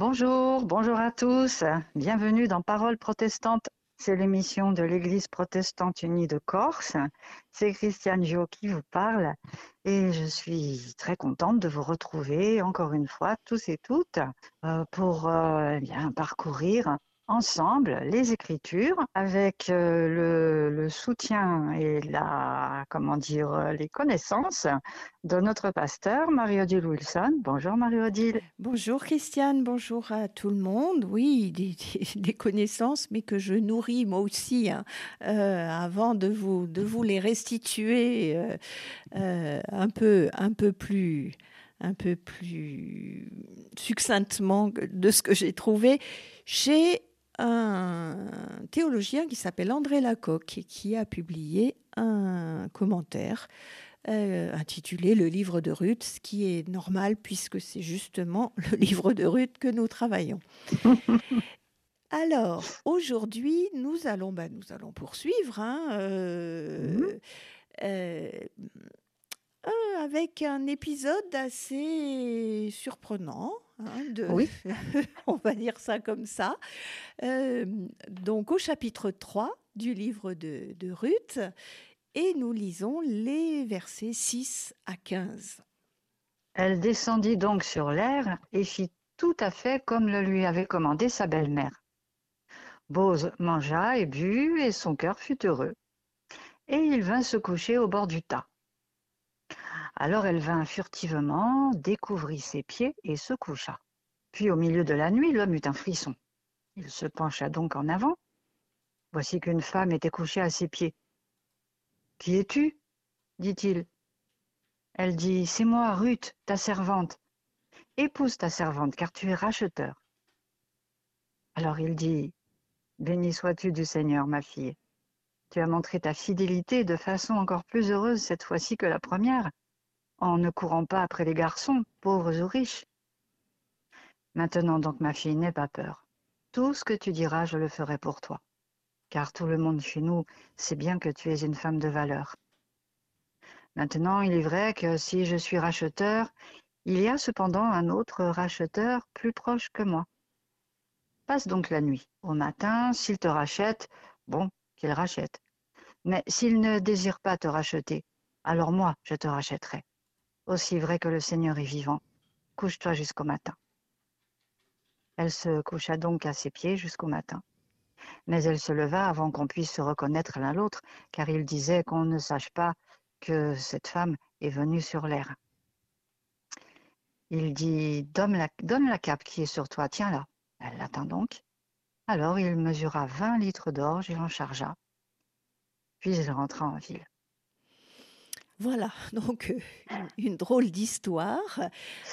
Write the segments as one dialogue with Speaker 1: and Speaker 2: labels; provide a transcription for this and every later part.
Speaker 1: Bonjour, bonjour à tous. Bienvenue dans Parole protestante. C'est l'émission de l'Église protestante unie de Corse. C'est Christiane Gio qui vous parle et je suis très contente de vous retrouver encore une fois tous et toutes euh, pour euh, eh bien parcourir ensemble les Écritures avec euh, le, soutien et la, comment dire, euh, les connaissances de notre pasteur Marie-Odile Wilson. Bonjour Marie-Odile.
Speaker 2: Bonjour Christiane, bonjour à tout le monde. Oui, des, connaissances, mais que je nourris moi aussi hein, euh, avant de vous, de vous les restituer un, peu, un peu plus un peu plus succinctement de ce que j'ai trouvé. chez un théologien qui s'appelle André Lacocque et qui a publié un commentaire euh, intitulé Le livre de Ruth, ce qui est normal puisque c'est justement le livre de Ruth que nous travaillons. Alors, aujourd'hui, nous allons, ben, nous allons poursuivre hein, euh, mhm. euh, avec un épisode assez surprenant. Hein,
Speaker 1: oui.
Speaker 2: on va dire ça comme ça. Euh, donc au chapitre 3 du livre de, de Ruth, et nous lisons les versets 6 à 15.
Speaker 1: Elle descendit donc sur l'air et fit tout à fait comme le lui avait commandé sa belle-mère. Bose mangea et but, et son cœur fut heureux. Et il vint se coucher au bord du tas. Alors elle vint furtivement, découvrit ses pieds et se coucha. Puis au milieu de la nuit, l'homme eut un frisson. Il se pencha donc en avant. Voici qu'une femme était couchée à ses pieds. Qui es-tu? dit-il. Elle dit, C'est moi, Ruth, ta servante. Épouse ta servante, car tu es racheteur. Alors il dit, Béni sois-tu du Seigneur, ma fille. Tu as montré ta fidélité de façon encore plus heureuse cette fois-ci que la première en ne courant pas après les garçons, pauvres ou riches. Maintenant donc, ma fille, n'aie pas peur. Tout ce que tu diras, je le ferai pour toi. Car tout le monde chez nous sait bien que tu es une femme de valeur. Maintenant, il est vrai que si je suis racheteur, il y a cependant un autre racheteur plus proche que moi. Passe donc la nuit. Au matin, s'il te rachète, bon, qu'il rachète. Mais s'il ne désire pas te racheter, alors moi, je te rachèterai aussi vrai que le Seigneur est vivant. Couche-toi jusqu'au matin. Elle se coucha donc à ses pieds jusqu'au matin. Mais elle se leva avant qu'on puisse se reconnaître l'un l'autre, car il disait qu'on ne sache pas que cette femme est venue sur l'air. Il dit donne la, cape qui est sur toi, tiens-la. Elle l'attend donc. Alors il mesura vingt litres d'orge et en chargea. Puis il rentra en ville.
Speaker 2: Voilà, donc euh, une, drôle d'histoire.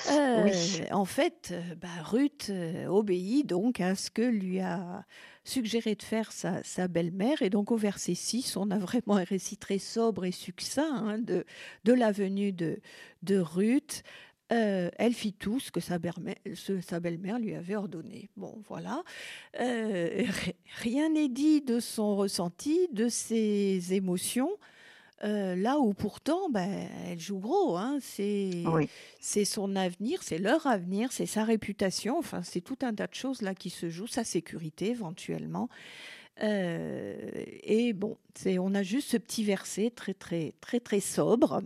Speaker 2: Euh, en fait, euh, bah, Ruth obéit donc à ce que lui a suggéré de faire sa, belle-mère. Et donc au verset 6, on a vraiment un récit très sobre et succinct hein, de, de la venue de, de Ruth. elle fit tout ce que sa belle-mère lui avait ordonné. Bon, voilà. rien n'est dit de son ressenti, de ses émotions. Euh, là où pourtant, ben, elle joue gros. Hein. C'est son avenir, c'est leur avenir, c'est sa réputation. Enfin, c'est tout un tas de choses là qui se jouent, sa sécurité éventuellement. Euh, et bon, on a juste ce petit verset très très très très sobre.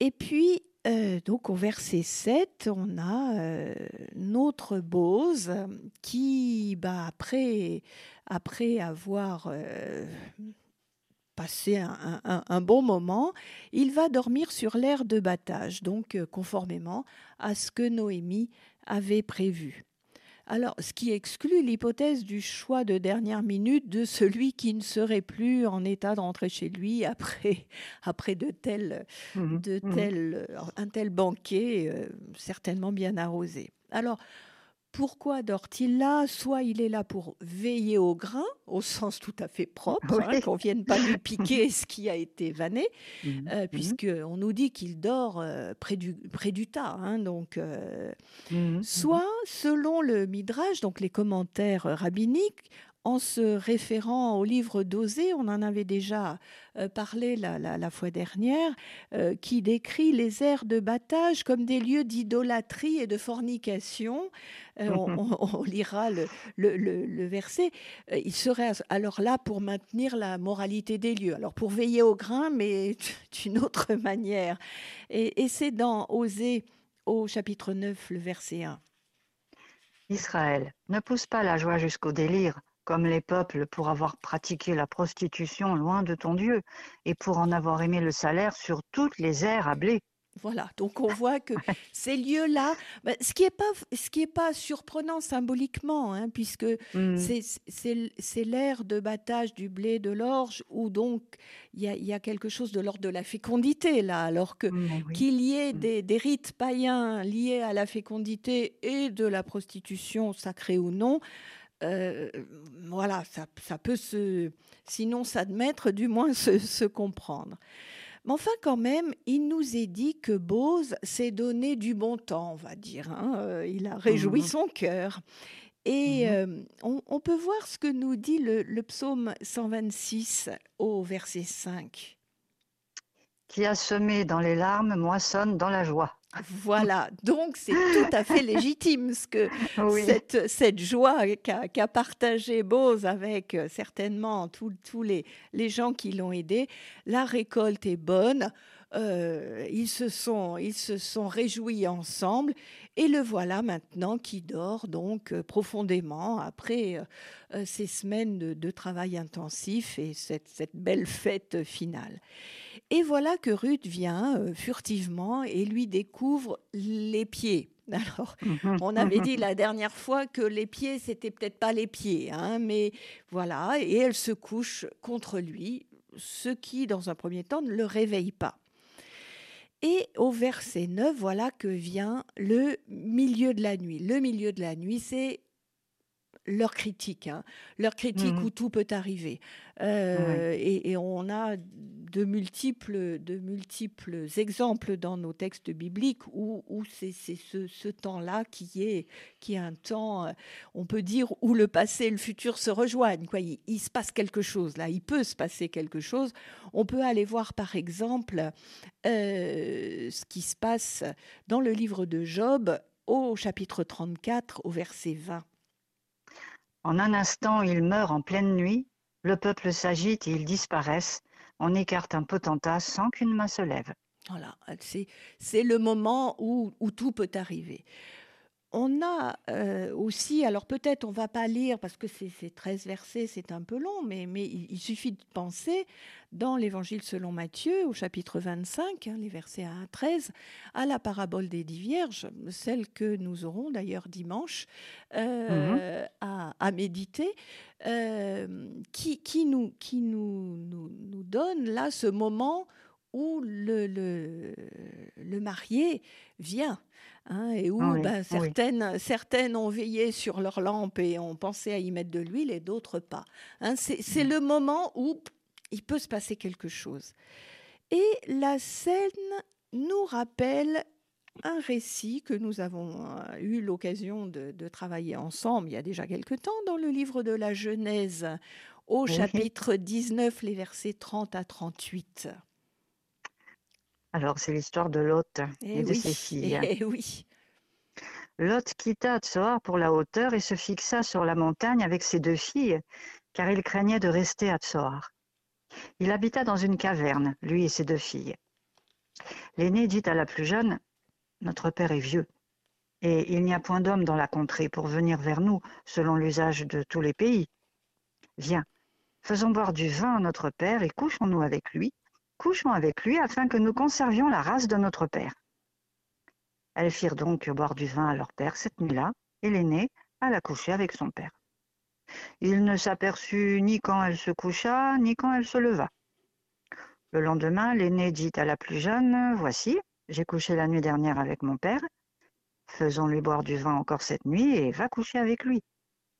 Speaker 2: Et puis, euh, donc au verset 7, on a notre Bose qui, bah, après, après avoir passer un, bon moment, il va dormir sur l'air de battage, donc euh, conformément à ce que Noémie avait prévu. Alors, ce qui exclut l'hypothèse du choix de dernière minute de celui qui ne serait plus en état de rentrer chez lui après, après de tels, mmh de mmh tels, un tel banquet, euh, certainement bien arrosé. Alors, pourquoi dort-il là? Soit il est là pour veiller au grain, au sens tout à fait propre, hein, qu'on ne vienne pas lui piquer ce qui a été vanné, mmh. euh, mmh. puisqu'on nous dit qu'il dort euh, près, du, près du tas. Hein, donc, euh, mmh. Soit, selon le Midrash, donc les commentaires rabbiniques, en se référant au livre d'Osée, on en avait déjà euh, parlé la, fois dernière, euh, qui décrit les aires de battage comme des lieux d'idolâtrie et de fornication. Euh, on, lira le, le, verset. Il serait alors là pour maintenir la moralité des lieux, alors pour veiller au grain, mais d'une autre manière. Et, et c'est dans Osée au chapitre 9, le verset 1.
Speaker 1: Israël, ne pousse pas la joie jusqu'au délire, comme les peuples pour avoir pratiqué la prostitution loin de ton Dieu, et pour en avoir aimé le salaire sur toutes les aires à blé.
Speaker 2: Voilà, donc on voit que ces lieux-là, bah, ce qui n'est pas, ce qui est pas surprenant symboliquement, hein, puisque mmh. c'est l'ère de battage du blé, de l'orge, où donc il y a, quelque chose de l'ordre de la fécondité là, alors que mmh, qu'il y ait mmh. des, rites païens liés à la fécondité et de la prostitution, sacrée ou non, euh, voilà, ça, peut se, sinon s'admettre, du moins se comprendre. Mais enfin, quand même, il nous est dit que Bose s'est donné du bon temps, on va dire. Hein. Euh, il a réjoui mmh son cœur. Et mmh euh, on, peut voir ce que nous dit le, le psaume 126 au verset 5.
Speaker 1: Qui a semé dans les larmes moissonne dans la joie.
Speaker 2: Voilà, donc c'est tout à fait légitime ce que cette, cette, joie qu'a partagée Bose avec euh, certainement tous les, les gens qui l'ont aidé. La récolte est bonne, euh, ils, se sont, ils se sont réjouis ensemble et le voilà maintenant qui dort donc euh, profondément après ces semaines de, de, travail intensif et cette, cette belle fête finale. Et voilà que Ruth vient euh, furtivement et lui découvre les pieds. Alors, mhm. on avait dit la dernière fois que les pieds, c'était peut-être pas les pieds, hein, mais voilà, et elle se couche contre lui, ce qui, dans un premier temps, ne le réveille pas. Et au verset 9, voilà que vient le milieu de la nuit. Le milieu de la nuit, c'est leur critique, hein. leur critique mmh où tout peut arriver. Euh, et, on a de multiples, de multiples exemples dans nos textes bibliques où, c'est ce, temps-là qui est, qui est un temps, euh, on peut dire, où le passé et le futur se rejoignent. Quoi. Il, se passe quelque chose là, il peut se passer quelque chose. On peut aller voir par exemple euh, ce qui se passe dans le livre de Job au chapitre 34 au verset 20.
Speaker 1: En un instant, ils meurent en pleine nuit, le peuple s'agite et ils disparaissent. On écarte un potentat sans qu'une main se lève.
Speaker 2: Voilà, c'est le moment où, où, tout peut arriver. On a euh, aussi, alors peut-être on va pas lire parce que c'est 13 versets, c'est un peu long, mais, mais il, suffit de penser dans l'Évangile selon Matthieu, au chapitre 25, hein, les versets 1 à 13, à la parabole des dix vierges, celle que nous aurons d'ailleurs dimanche euh, mm-hmm. à, méditer, euh, qui, qui, nous, qui nous, nous, nous donne là ce moment où le, le, le marié vient Hein, et où ah ben, certaines, certaines ont veillé sur leur lampe et ont pensé à y mettre de l'huile et d'autres pas. Hein, c'est mmh. le moment où il peut se passer quelque chose. Et la scène nous rappelle un récit que nous avons euh, eu l'occasion de, travailler ensemble il y a déjà quelque temps dans le livre de la Genèse, au chapitre 19, les versets 30 à 38.
Speaker 1: Alors, c'est l'histoire de Lot et, de ses filles.
Speaker 2: Eh oui.
Speaker 1: Lot quitta Tsoar pour la hauteur et se fixa sur la montagne avec ses deux filles, car il craignait de rester à Tsoar. Il habita dans une caverne, lui et ses deux filles. L'aîné dit à la plus jeune Notre père est vieux, et il n'y a point d'homme dans la contrée pour venir vers nous, selon l'usage de tous les pays. Viens, faisons boire du vin à notre père et couchons-nous avec lui, couchons avec lui afin que nous conservions la race de notre père. Elles firent donc boire du vin à leur père cette nuit-là, et l'aînée alla coucher avec son père. Il ne s'aperçut ni quand elle se coucha, ni quand elle se leva. Le lendemain, l'aînée dit à la plus jeune, Voici, j'ai couché la nuit dernière avec mon père, faisons-lui boire du vin encore cette nuit et va coucher avec lui,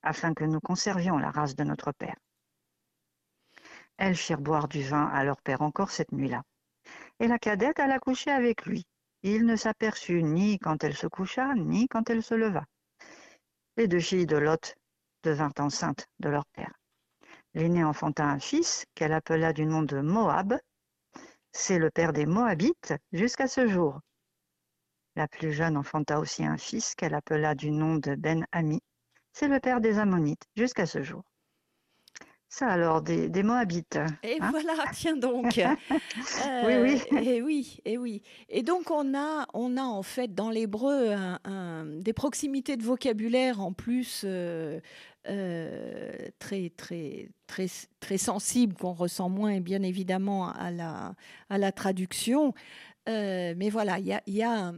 Speaker 1: afin que nous conservions la race de notre père. Elles firent boire du vin à leur père encore cette nuit-là. Et la cadette alla coucher avec lui. Il ne s'aperçut ni quand elle se coucha, ni quand elle se leva. Les deux filles de Lot devinrent enceintes de leur père. L'aîné enfanta un fils qu'elle appela du nom de Moab. C'est le père des Moabites jusqu'à ce jour. La plus jeune enfanta aussi un fils qu'elle appela du nom de Ben-Ami. C'est le père des Ammonites jusqu'à ce jour. Ça alors, des, Moabites.
Speaker 2: Et hein voilà, tiens donc.
Speaker 1: oui, oui.
Speaker 2: Euh, et oui, et oui. Et donc on a, on a en fait dans l'hébreu des proximités de vocabulaire en plus euh, euh, très, très, très, très sensibles qu'on ressent moins, bien évidemment, à la, à la traduction. mais voilà, il y a, y a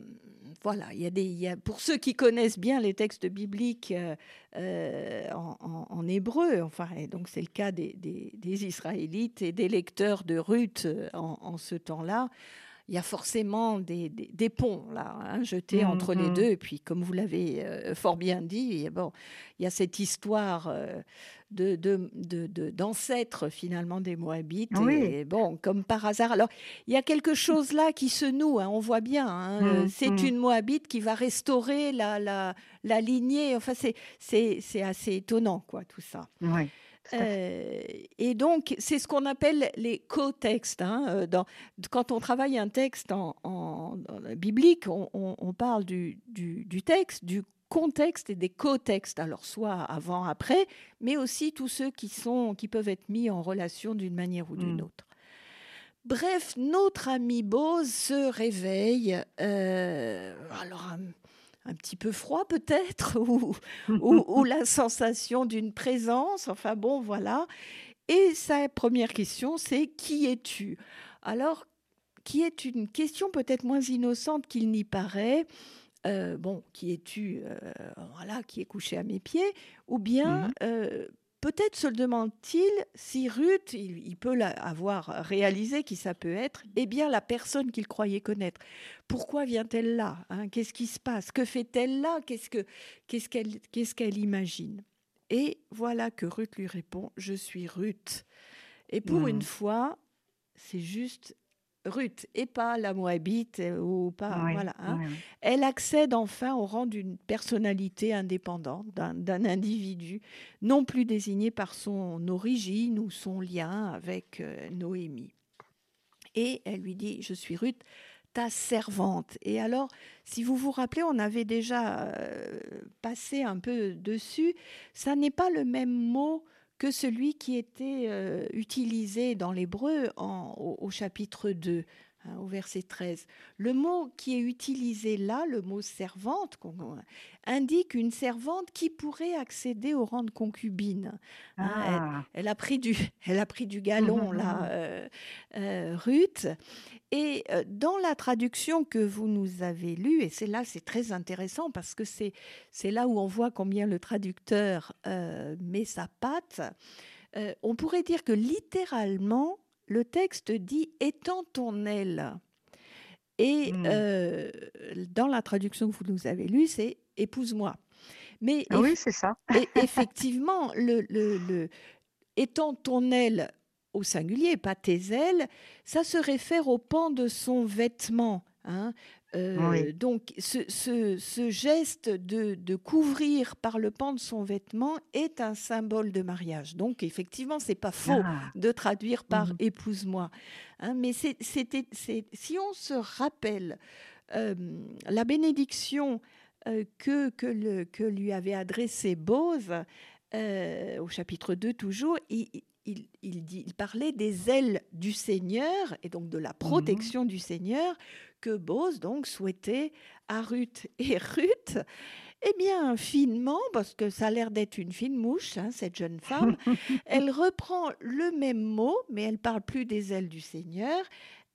Speaker 2: voilà, il y a des, pour ceux qui connaissent bien les textes bibliques euh, euh, en, hébreu, donc c'est le cas des, des, Israélites et des lecteurs de Ruth euh, en, ce temps-là. Il y a forcément des, des ponts là, hein, jetés entre les mm-hmm. deux. Et puis, comme vous l'avez fort bien dit, bon, il y a cette histoire de, d'ancêtres finalement des Moabites. Et, bon, comme par hasard. Alors, il y a quelque chose là qui se noue, hein, on voit bien. Hein, euh, mmh, c'est mmh. une Moabite qui va restaurer la, la, la lignée. Enfin, c'est, c'est, assez étonnant, quoi, tout ça. Euh, et donc, c'est ce qu'on appelle les co-textes. Hein, euh, quand on travaille un texte en, en, biblique, on, on, parle du, du, du, texte, du contexte et des co-textes, alors soit avant, après, mais aussi tous ceux qui, sont, qui peuvent être mis en relation d'une manière ou d'une mm. autre. Bref, notre ami Bose se réveille, euh, alors un, petit peu froid peut-être, ou, ou, la sensation d'une présence, enfin bon, voilà. Et sa première question, c'est qui es-tu? Alors, qui est une question peut-être moins innocente qu'il n'y paraît. Euh, bon, qui es-tu euh, Voilà, qui est couché à mes pieds Ou bien, mmh euh, peut-être se demande-t-il si Ruth, il, peut avoir réalisé qui ça peut être, eh bien la personne qu'il croyait connaître. Pourquoi vient-elle là hein? Qu'est-ce qui se passe? Que fait-elle là? Qu'est-ce qu'elle imagine? Et voilà que Ruth lui répond Je suis Ruth. Et pour une mmh. fois, c'est juste Ruth et pas la Moabite euh, ou pas voilà hein. elle accède enfin au rang d'une personnalité indépendante d'un individu non plus désigné par son origine ou son lien avec euh, Noémie. Et elle lui dit je suis Ruth ta servante. Et alors si vous vous rappelez on avait déjà euh, passé un peu dessus ça n'est pas le même mot que celui qui était euh, utilisé dans l'hébreu au, au, chapitre 2. Hein, au verset 13. Le mot qui est utilisé là, le mot servante, indique une servante qui pourrait accéder au rang de concubine. Hein, ah. elle, a pris du, elle a pris du galon, là, euh, euh, Ruth. Et euh, dans la traduction que vous nous avez lue, et c'est là, c'est très intéressant parce que c'est, c'est là où on voit combien le traducteur met sa patte. on pourrait dire que littéralement, le texte dit étends ton aile. Et hmm. euh, dans la traduction que vous nous avez lue, c'est épouse-moi.
Speaker 1: Mais ah oui, c'est ça.
Speaker 2: effectivement, le, le, étends ton aile au singulier, pas tes ailes, ça se réfère au pan de son vêtement. Hein. Euh, donc, ce, geste de, couvrir par le pan de son vêtement est un symbole de mariage. Donc, effectivement, c'est pas faux ah. de traduire par mmh. épouse-moi. Hein, mais c'était, si on se rappelle euh, la bénédiction euh, que, que, le, que, lui avait adressée Bose au chapitre 2 toujours, il, il, dit, il, parlait des ailes du Seigneur et donc de la mmh protection du Seigneur que Bose donc souhaitait à Ruth. Et Ruth, eh bien, finement, parce que ça a l'air d'être une fine mouche, hein, cette jeune femme, elle reprend le même mot, mais elle parle plus des ailes du Seigneur,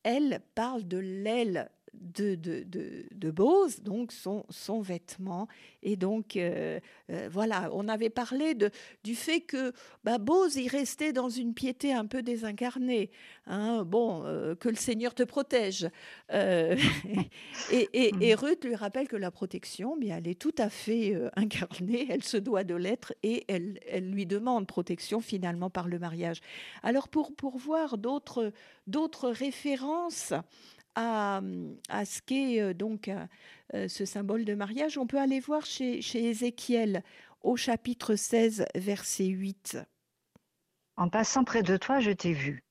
Speaker 2: elle parle de l'aile de, de, de, de, Bose, donc son, son vêtement. Et donc, euh, euh, voilà, on avait parlé de, du fait que bah, Bose, il restait dans une piété un peu désincarnée. Hein, bon, euh, que le Seigneur te protège. et, et, et, Ruth lui rappelle que la protection, bien, elle est tout à fait incarnée, elle se doit de l'être et elle, elle lui demande protection finalement par le mariage. Alors, pour, pour voir d'autres références, à, ce qu'est euh, donc euh, euh, ce symbole de mariage, on peut aller voir chez, chez Ézéchiel au chapitre 16, verset 8.
Speaker 1: En passant près de toi, je t'ai vu.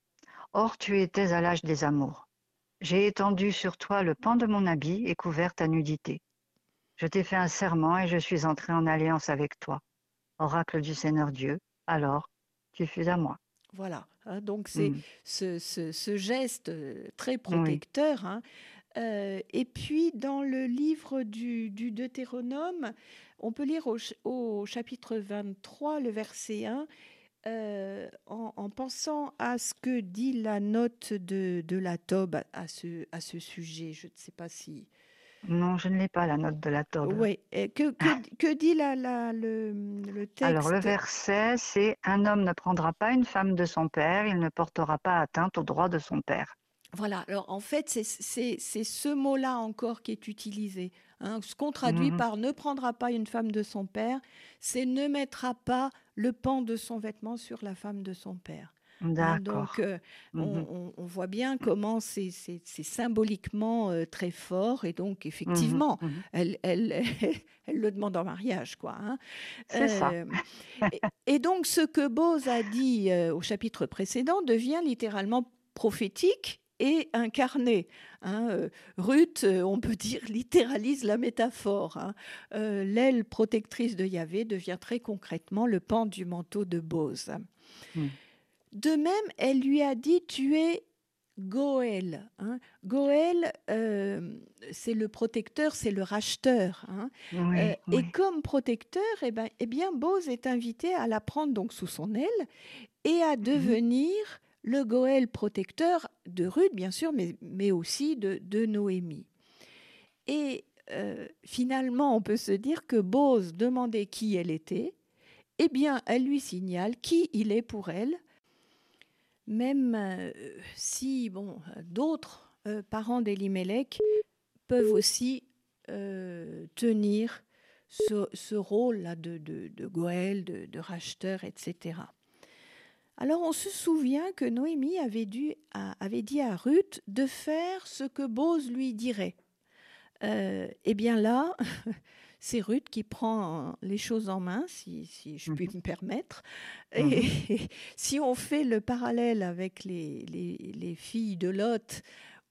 Speaker 1: Or, tu étais à l'âge des amours. J'ai étendu sur toi le pan de mon habit et couvert ta nudité. Je t'ai fait un serment et je suis entré en alliance avec toi. Oracle du Seigneur Dieu, alors tu fus à moi.
Speaker 2: Voilà, hein, donc c'est mm. ce, geste euh, très protecteur. Hein. Euh, et puis dans le livre du, Deutéronome, on peut lire au, chapitre 23, le verset 1, euh, en, pensant à ce que dit la note de, la Tobe à ce, à ce sujet. Je ne sais pas si
Speaker 1: non, je ne l'ai pas, la note de la Tobe.
Speaker 2: Oui. Que, que, dit la, la, le, le, texte
Speaker 1: Alors, le verset, c'est Un homme ne prendra pas une femme de son père, il ne portera pas atteinte au droit de son père.
Speaker 2: Voilà, alors en fait, c'est ce mot-là encore qui est utilisé. Hein. Ce qu'on traduit mhm. par ne prendra pas une femme de son père, c'est ne mettra pas le pan de son vêtement sur la femme de son père.
Speaker 1: Hein,
Speaker 2: donc, euh, mmh on, voit bien comment c'est symboliquement euh, très fort. Et donc, mmh effectivement, mmh elle, elle, elle, le demande en mariage. quoi. Hein.
Speaker 1: Ça.
Speaker 2: Euh, et, donc, ce que Bose a dit au chapitre précédent devient littéralement prophétique et incarné. Hein. Ruth, on peut dire, littéralise la métaphore. Hein. L'aile protectrice de Yahvé devient très concrètement le pan du manteau de Bose. De même, elle lui a dit Tu es Goël. Hein. Goël, euh, c'est le protecteur, c'est le racheteur. Hein. Euh, et comme protecteur, eh, ben, eh bien, Bose est invité à la prendre donc sous son aile et à mhm. devenir le Goël protecteur de Ruth, bien sûr, mais, mais aussi de, Noémie. Et euh, finalement, on peut se dire que Bose demandait qui elle était. Eh bien, elle lui signale qui il est pour elle même euh, si bon, d'autres euh, parents d'Elimelech peuvent aussi euh, tenir ce, rôle-là de, Goël, de, racheteur, etc. Alors on se souvient que Noémie avait, dû, avait dit à Ruth de faire ce que Bose lui dirait. eh bien là, c'est Ruth qui prend les choses en main, si, je puis mhm. me permettre. Mhm. Et, si on fait le parallèle avec les, les, filles de Lot,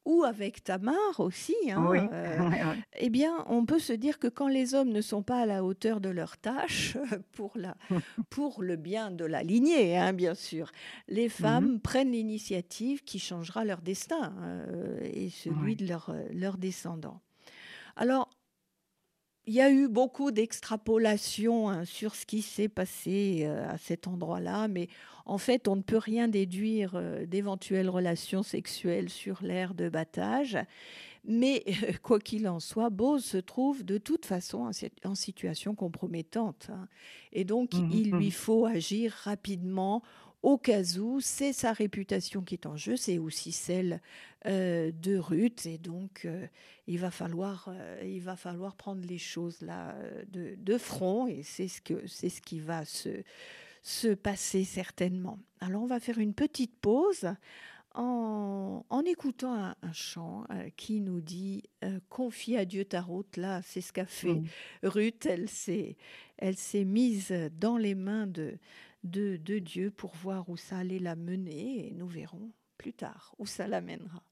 Speaker 2: ou avec Tamar aussi, hein, euh, eh bien, on peut se dire que quand les hommes ne sont pas à la hauteur de leur tâche, pour, la, pour le bien de la lignée, hein, bien sûr, les femmes mhm. prennent l'initiative qui changera leur destin euh, et celui de leurs leur descendants. Alors, il y a eu beaucoup d'extrapolations hein, sur ce qui s'est passé euh, à cet endroit-là, mais en fait, on ne peut rien déduire euh, d'éventuelles relations sexuelles sur l'aire de battage. Mais quoi qu'il en soit, Bose se trouve de toute façon en, situation compromettante. Hein. Et donc, mmh il lui mmh faut agir rapidement au cas où c'est sa réputation qui est en jeu, c'est aussi celle euh, de Ruth, et donc euh, il, va falloir, euh, il va falloir prendre les choses là de, front, et c'est ce, que, c'est ce qui va se, se passer certainement. Alors on va faire une petite pause en, en écoutant un, chant qui nous dit Confie à Dieu ta route. Là, c'est ce qu'a fait Ruth. Elle s'est, elle s'est mise dans les mains de, de, Dieu pour voir où ça allait la mener et nous verrons plus tard où ça l'amènera.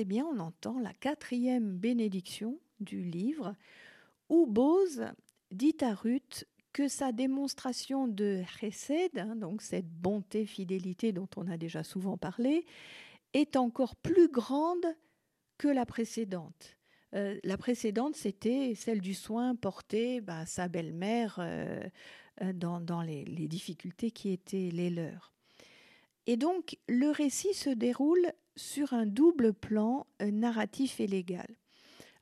Speaker 2: Eh bien, on entend la quatrième bénédiction du livre où Bose dit à Ruth que sa démonstration de chesed, hein, donc cette bonté, fidélité dont on a déjà souvent parlé, est encore plus grande que la précédente. Euh, la précédente, c'était celle du soin porté bah, à sa belle-mère euh, euh, dans, les, difficultés qui étaient les leurs. Et donc, le récit se déroule sur un double plan narratif et légal.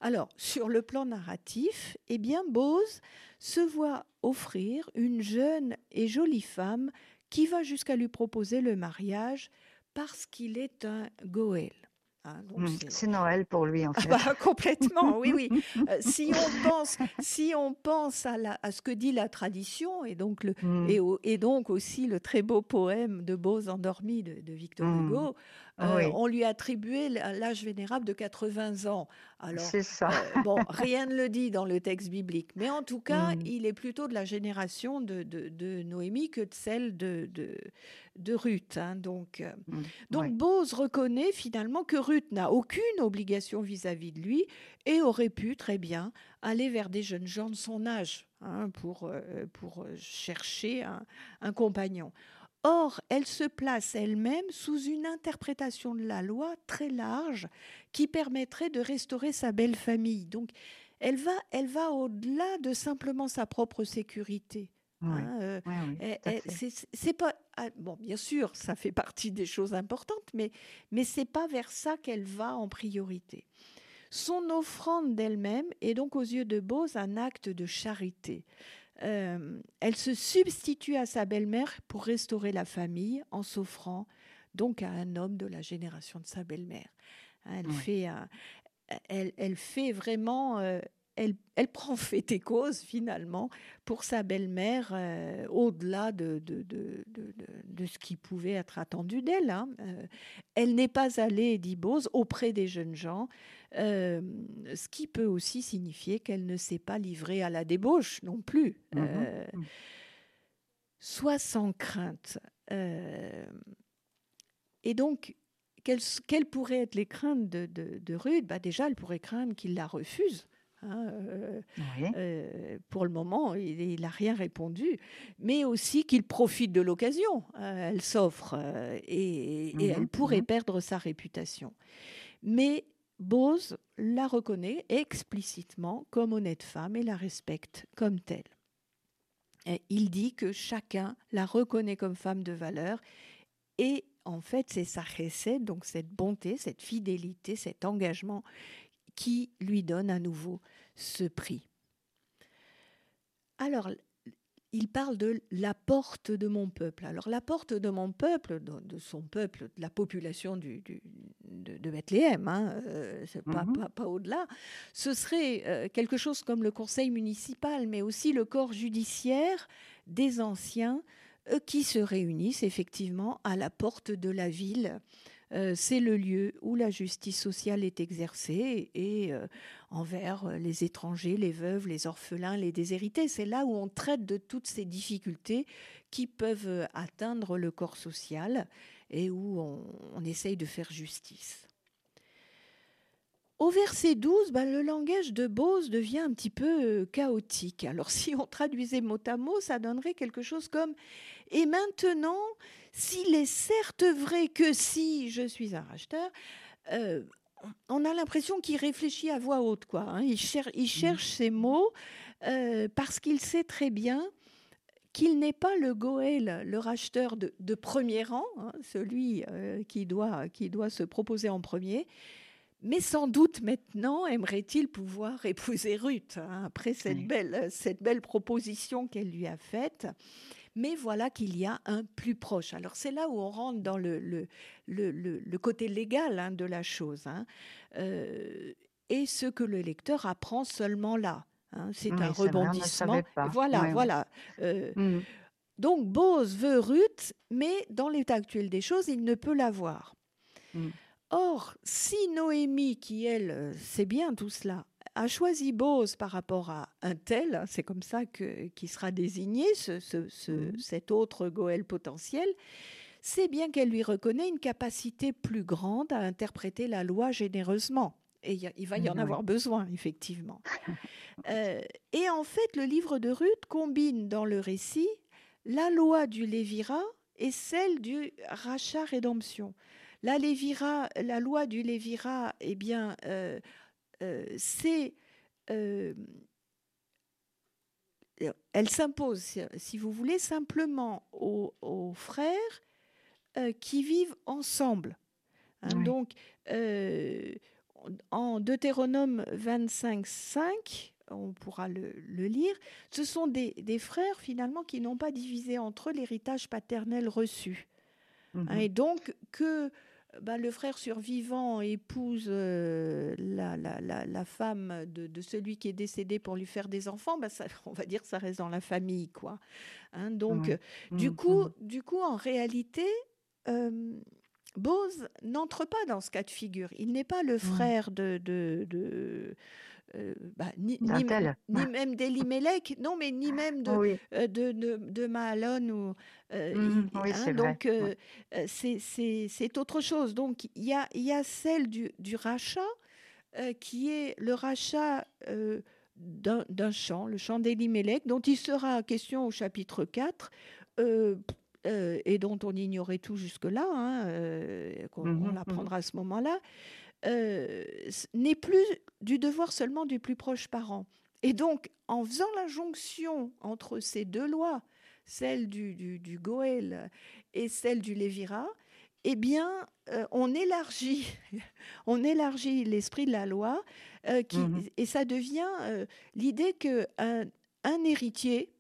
Speaker 2: Alors, sur le plan narratif, eh bien, Bose se voit offrir une jeune et jolie femme qui va jusqu'à lui proposer le mariage parce qu'il est un Goël.
Speaker 1: Hein, mmh, c'est Noël pour lui, en
Speaker 2: ah
Speaker 1: fait.
Speaker 2: bah, complètement, oui, oui. Euh, si on pense, si on pense à, la, à, ce que dit la tradition, et donc, le, mmh. et, et, donc aussi le très beau poème de Beaux endormis de, Victor mmh. Hugo, euh, on lui a attribué l'âge vénérable de 80 ans. Alors,
Speaker 1: c'est ça.
Speaker 2: Euh, bon, rien ne le dit dans le texte biblique, mais en tout cas, il est plutôt de la génération de, de, Noémie que de celle de, de, Ruth. Hein. donc, donc Bose reconnaît finalement que Ruth n'a aucune obligation vis-à-vis de lui et aurait pu très bien aller vers des jeunes gens de son âge hein, pour, euh, pour chercher un, compagnon. Or, elle se place elle-même sous une interprétation de la loi très large qui permettrait de restaurer sa belle famille. Donc, elle va, elle va au-delà de simplement sa propre sécurité.
Speaker 1: Hein, euh,
Speaker 2: c'est pas ah, bon, bien sûr, ça fait partie des choses importantes, mais mais c'est pas vers ça qu'elle va en priorité. Son offrande d'elle-même est donc aux yeux de Bose un acte de charité. Euh, elle se substitue à sa belle-mère pour restaurer la famille en s'offrant donc à un homme de la génération de sa belle-mère. Hein, elle, fait elle, elle, fait vraiment euh, elle, prend fait et cause finalement pour sa belle-mère euh, au-delà de, de, ce qui pouvait être attendu d'elle. Hein. Elle n'est pas allée, dit Bose, auprès des jeunes gens, euh, ce qui peut aussi signifier qu'elle ne s'est pas livrée à la débauche non plus. Mmh mmh. soit sans crainte. et donc, quelles, pourraient être les craintes de, Ruth? Bah Déjà, elle pourrait craindre qu'il la refuse. Hein, euh, euh, pour le moment, il n'a rien répondu, mais aussi qu'il profite de l'occasion. Euh, elle s'offre et, mmh elle pourrait mmh perdre sa réputation. Mais Bose la reconnaît explicitement comme honnête femme et la respecte comme telle. il dit que chacun la reconnaît comme femme de valeur et en fait, c'est sa recette, donc cette bonté, cette fidélité, cet engagement qui lui donne à nouveau ce prix. Alors, il parle de la porte de mon peuple. Alors la porte de mon peuple, de, son peuple, de la population du, de, Bethléem, hein, euh, mhm. pas, pas, au-delà, ce serait euh, quelque chose comme le conseil municipal, mais aussi le corps judiciaire des anciens euh, qui se réunissent effectivement à la porte de la ville euh, c'est le lieu où la justice sociale est exercée et euh, envers euh, les étrangers, les veuves, les orphelins, les déshérités. C'est là où on traite de toutes ces difficultés qui peuvent atteindre le corps social et où on essaye de faire justice. Au verset 12, ben, le langage de Bose devient un petit peu euh, chaotique. Alors si on traduisait mot à mot, ça donnerait quelque chose comme ⁇ Et maintenant, s'il est certes vrai que si je suis un racheteur, euh, on a l'impression qu'il réfléchit à voix haute. quoi. Hein. il, il, cherche ses mots euh, parce qu'il sait très bien qu'il n'est pas le Goël, le racheteur de, premier rang, hein, celui qui, doit, qui doit se proposer en premier, mais sans doute maintenant aimerait-il pouvoir épouser Ruth, hein, après cette, belle, cette belle proposition qu'elle lui a faite. Mais voilà qu'il y a un plus proche. Alors c'est là où on rentre dans le, le, le, le côté légal hein, de la chose. Hein. Euh, et ce que le lecteur apprend seulement là. c'est un rebondissement. Voilà, voilà. Euh, mmh. Donc Bose veut Ruth, mais dans l'état actuel des choses, il ne peut l'avoir. Mmh. Or, si Noémie, qui elle euh, sait bien tout cela, a choisi Bose par rapport à un tel, hein, c'est comme ça que, qui sera désigné ce, mmh. cet autre Goël potentiel, c'est bien qu'elle lui reconnaît une capacité plus grande à interpréter la loi généreusement. Et il va y en avoir besoin, effectivement. Euh, et en fait, le livre de Ruth combine dans le récit la loi du Lévira et celle du rachat-rédemption. La, Lévira, la loi du Lévira, eh bien, euh, euh, c'est elle s'impose, si vous voulez, simplement aux, frères qui vivent ensemble. Hein. Donc, en Deutéronome 25, 5, on pourra le, lire, ce sont des, frères finalement qui n'ont pas divisé entre eux l'héritage paternel reçu. Hein, mhm. et donc que bah, le frère survivant épouse euh, la, femme de, celui qui est décédé pour lui faire des enfants, bah, ça, on va dire que ça reste dans la famille. quoi. Hein, donc, du, mhm. coup, du coup, en réalité, euh, Bose n'entre pas dans ce cas de figure. Il n'est pas le frère de, de, de euh, bah, ni, ni, même d'Elimelech, non, mais ni même de, euh, de, de, de, Mahalon. Ou, euh,
Speaker 1: mmh hein,
Speaker 2: donc, c'est autre chose. Donc, il y a, y a celle du, du rachat, qui est le rachat d'un champ, le champ d'Elimelech, dont il sera question au chapitre 4. Euh, et dont on ignorait tout jusque-là, hein, euh, qu'on mmh mmh apprendra à ce moment-là, euh, n'est plus du devoir seulement du plus proche parent. Et donc, en faisant la jonction entre ces deux lois, celle du, du, Goël et celle du Lévira, eh bien, on élargit, on élargit l'esprit de la loi, qui, mmh et ça devient l'idée que un héritier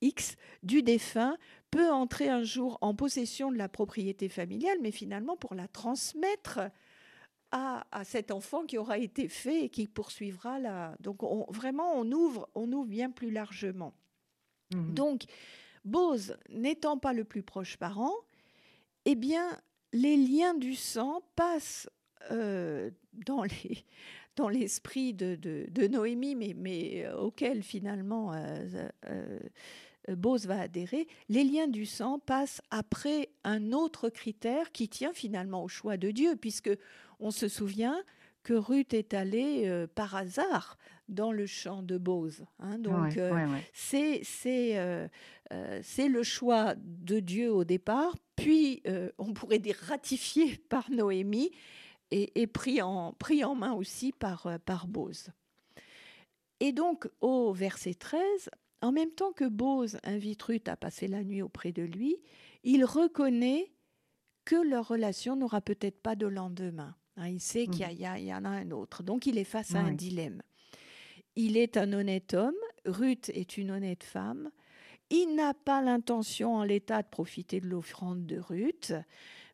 Speaker 2: X du défunt peut entrer un jour en possession de la propriété familiale, mais finalement pour la transmettre à, cet enfant qui aura été fait et qui poursuivra la. Donc vraiment, on ouvre, on ouvre bien plus largement. Mmh. Donc, Bose n'étant pas le plus proche parent, eh bien, les liens du sang passent euh, dans les dans l'esprit de, de, Noémie, mais, mais euh, auquel finalement euh, euh, Bose va adhérer, les liens du sang passent après un autre critère qui tient finalement au choix de Dieu, puisque on se souvient que Ruth est allée euh, par hasard dans le champ de Bose. Hein. donc euh, c'est c'est le choix de Dieu au départ, puis on pourrait dire ratifié par Noémie et, pris, en, pris en main aussi par, par Bose. Et donc au verset 13, en même temps que Bose invite Ruth à passer la nuit auprès de lui, il reconnaît que leur relation n'aura peut-être pas de lendemain. Hein, il sait qu'il y, en a un autre. Donc il est face à un dilemme. Il est un honnête homme, Ruth est une honnête femme. Il n'a pas l'intention en l'état de profiter de l'offrande de Ruth.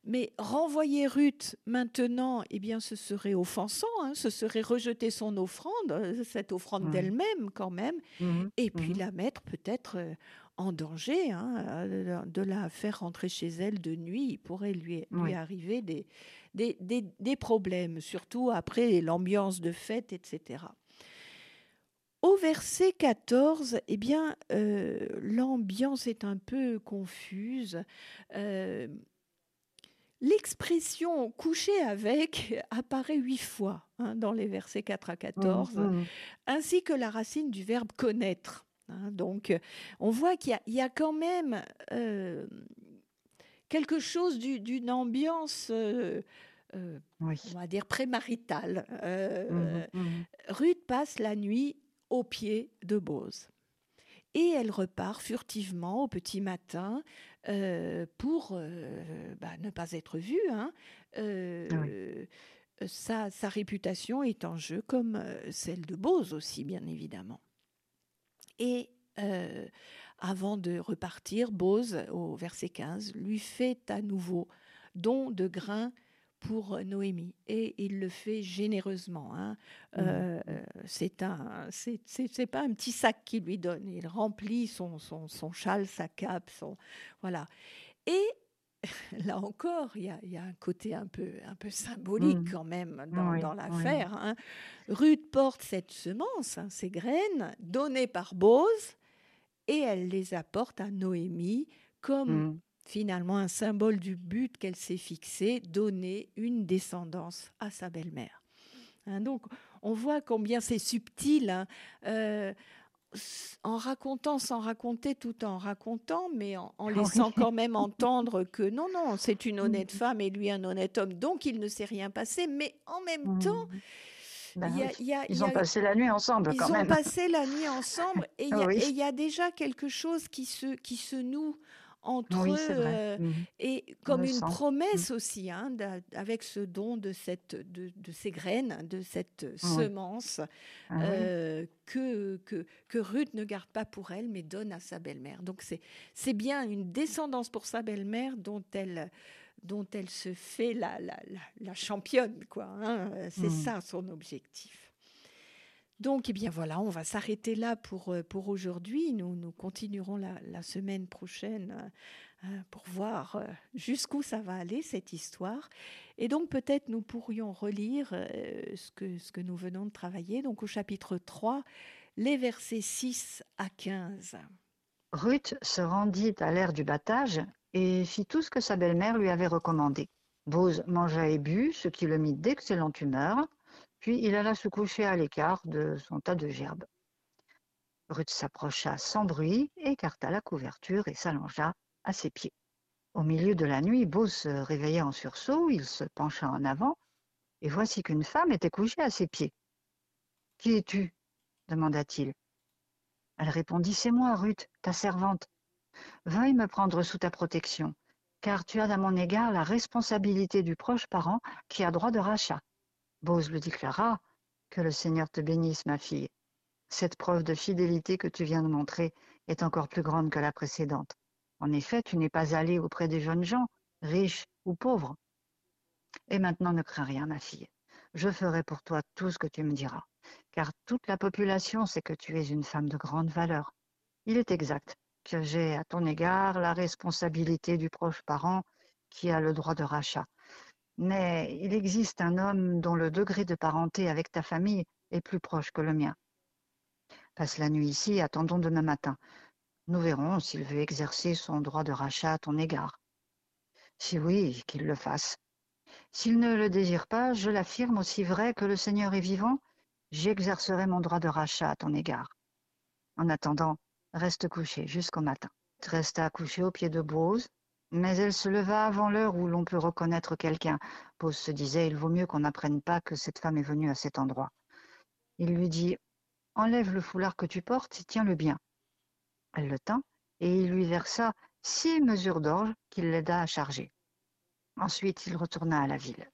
Speaker 2: Mais renvoyer Ruth maintenant, eh bien, ce serait offensant, hein, ce serait rejeter son offrande, euh, cette offrande d'elle-même quand même, mmh et puis mmh la mettre peut-être euh, en danger, hein, euh, de la faire rentrer chez elle de nuit. Il pourrait lui, lui arriver des, des, des, problèmes, surtout après l'ambiance de fête, etc. Au verset 14, eh bien, l'ambiance est un peu confuse. L'expression coucher avec apparaît huit fois hein, dans les versets 4 à 14, mmh, mmh. ainsi que la racine du verbe connaître. Hein. donc, on voit qu'il y, a quand même euh, quelque chose d'une ambiance, euh, euh, on va dire, prémaritale. Mmh, Ruth passe la nuit au pied de Bose. Et elle repart furtivement au petit matin euh, pour euh, bah, ne pas être vue. Hein. Euh, sa, sa, réputation est en jeu, comme celle de Bose aussi, bien évidemment. Et avant de repartir, Bose, au verset 15, lui fait à nouveau don de grains pour Noémie et il le fait généreusement. Hein. Mmh. Euh, c'est un, c'est pas un petit sac qu'il lui donne. Il remplit son, son, son châle, sa cape, son voilà. Et là encore, il y a, y a, un côté un peu, un peu symbolique mmh. quand même dans, dans l'affaire. Hein. Ruth porte cette semence, hein, ces graines, données par Bose, et elle les apporte à Noémie comme mmh finalement un symbole du but qu'elle s'est fixé, donner une descendance à sa belle-mère. Hein, donc on voit combien c'est subtil. Hein, euh, en racontant sans raconter tout en racontant, mais en, laissant quand même entendre que non, non, c'est une honnête femme et lui un honnête homme, donc il ne s'est rien passé, mais en même mmh. temps,
Speaker 1: ben ils ont passé la nuit ensemble quand
Speaker 2: même. Ils ont passé la nuit ensemble et il y, a déjà quelque chose qui se, qui se noue entre eux euh, mmh. et comme une promesse mmh. aussi, hein, avec ce don de, cette, de, ces graines, de cette semence ah euh, que, que, que, Ruth ne garde pas pour elle, mais donne à sa belle-mère. Donc c'est bien une descendance pour sa belle-mère dont elle dont elle se fait la, la, la, championne, quoi. Hein. C'est mmh. ça son objectif. Donc, eh bien voilà, on va s'arrêter là pour, euh, pour aujourd'hui. Nous, nous continuerons la, semaine prochaine euh, euh, pour voir jusqu'où ça va aller, cette histoire. Et donc, peut-être nous pourrions relire ce, que, ce que nous venons de travailler, donc au chapitre 3, les versets 6 à 15.
Speaker 1: Ruth se rendit à l'ère du battage et fit tout ce que sa belle-mère lui avait recommandé. Bose mangea et but, ce qui le mit d'excellente humeur. Puis il alla se coucher à l'écart de son tas de gerbes. Ruth s'approcha sans bruit, écarta la couverture et s'allongea à ses pieds. Au milieu de la nuit, Beau se réveilla en sursaut, il se pencha en avant, et voici qu'une femme était couchée à ses pieds. Qui es-tu? demanda-t-il. Elle répondit C'est moi, Ruth, ta servante. Veuille me prendre sous ta protection, car tu as à mon égard la responsabilité du proche parent qui a droit de rachat. Bose le déclara, que le Seigneur te bénisse, ma fille. Cette preuve de fidélité que tu viens de montrer est encore plus grande que la précédente. En effet, tu n'es pas allée auprès des jeunes gens, riches ou pauvres. Et maintenant, ne crains rien, ma fille. Je ferai pour toi tout ce que tu me diras, car toute la population sait que tu es une femme de grande valeur. Il est exact j'ai à ton égard la responsabilité du proche parent qui a le droit de rachat, mais il existe un homme dont le degré de parenté avec ta famille est plus proche que le mien. Passe la nuit ici, attendons demain matin. Nous verrons s'il veut exercer son droit de rachat à ton égard. Si oui, qu'il le fasse. S'il ne le désire pas, je l'affirme aussi vrai que le Seigneur est vivant, j'exercerai mon droit de rachat à ton égard. En attendant, reste couché jusqu'au matin. Resta couché au pied de Bose, mais elle se leva avant l'heure où l'on peut reconnaître quelqu'un. Pose se disait, il vaut mieux qu'on n'apprenne pas que cette femme est venue à cet endroit. Il lui dit, enlève le foulard que tu portes et tiens-le bien. Elle le tint, et il lui versa six mesures d'orge qu'il l'aida à charger. Ensuite, il retourna à la ville.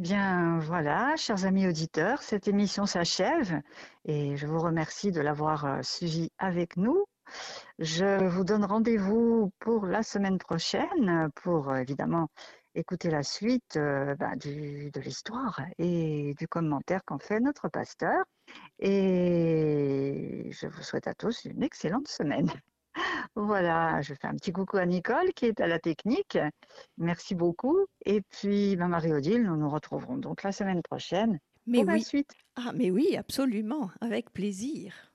Speaker 1: Bien, voilà, chers amis auditeurs, cette émission s'achève et je vous remercie de l'avoir euh, suivie avec nous. Je vous donne rendez-vous pour la semaine prochaine pour euh, évidemment écouter la suite euh, ben, de l'histoire et du commentaire qu'en fait notre pasteur. Et je vous souhaite à tous une excellente semaine. Voilà, je fais un petit coucou à Nicole qui est à la technique. Merci beaucoup. Et puis, ben, Marie-Odile, nous nous retrouverons donc la semaine prochaine
Speaker 2: Mais
Speaker 1: pour la
Speaker 2: oui,
Speaker 1: suite.
Speaker 2: ah mais oui, absolument, avec plaisir.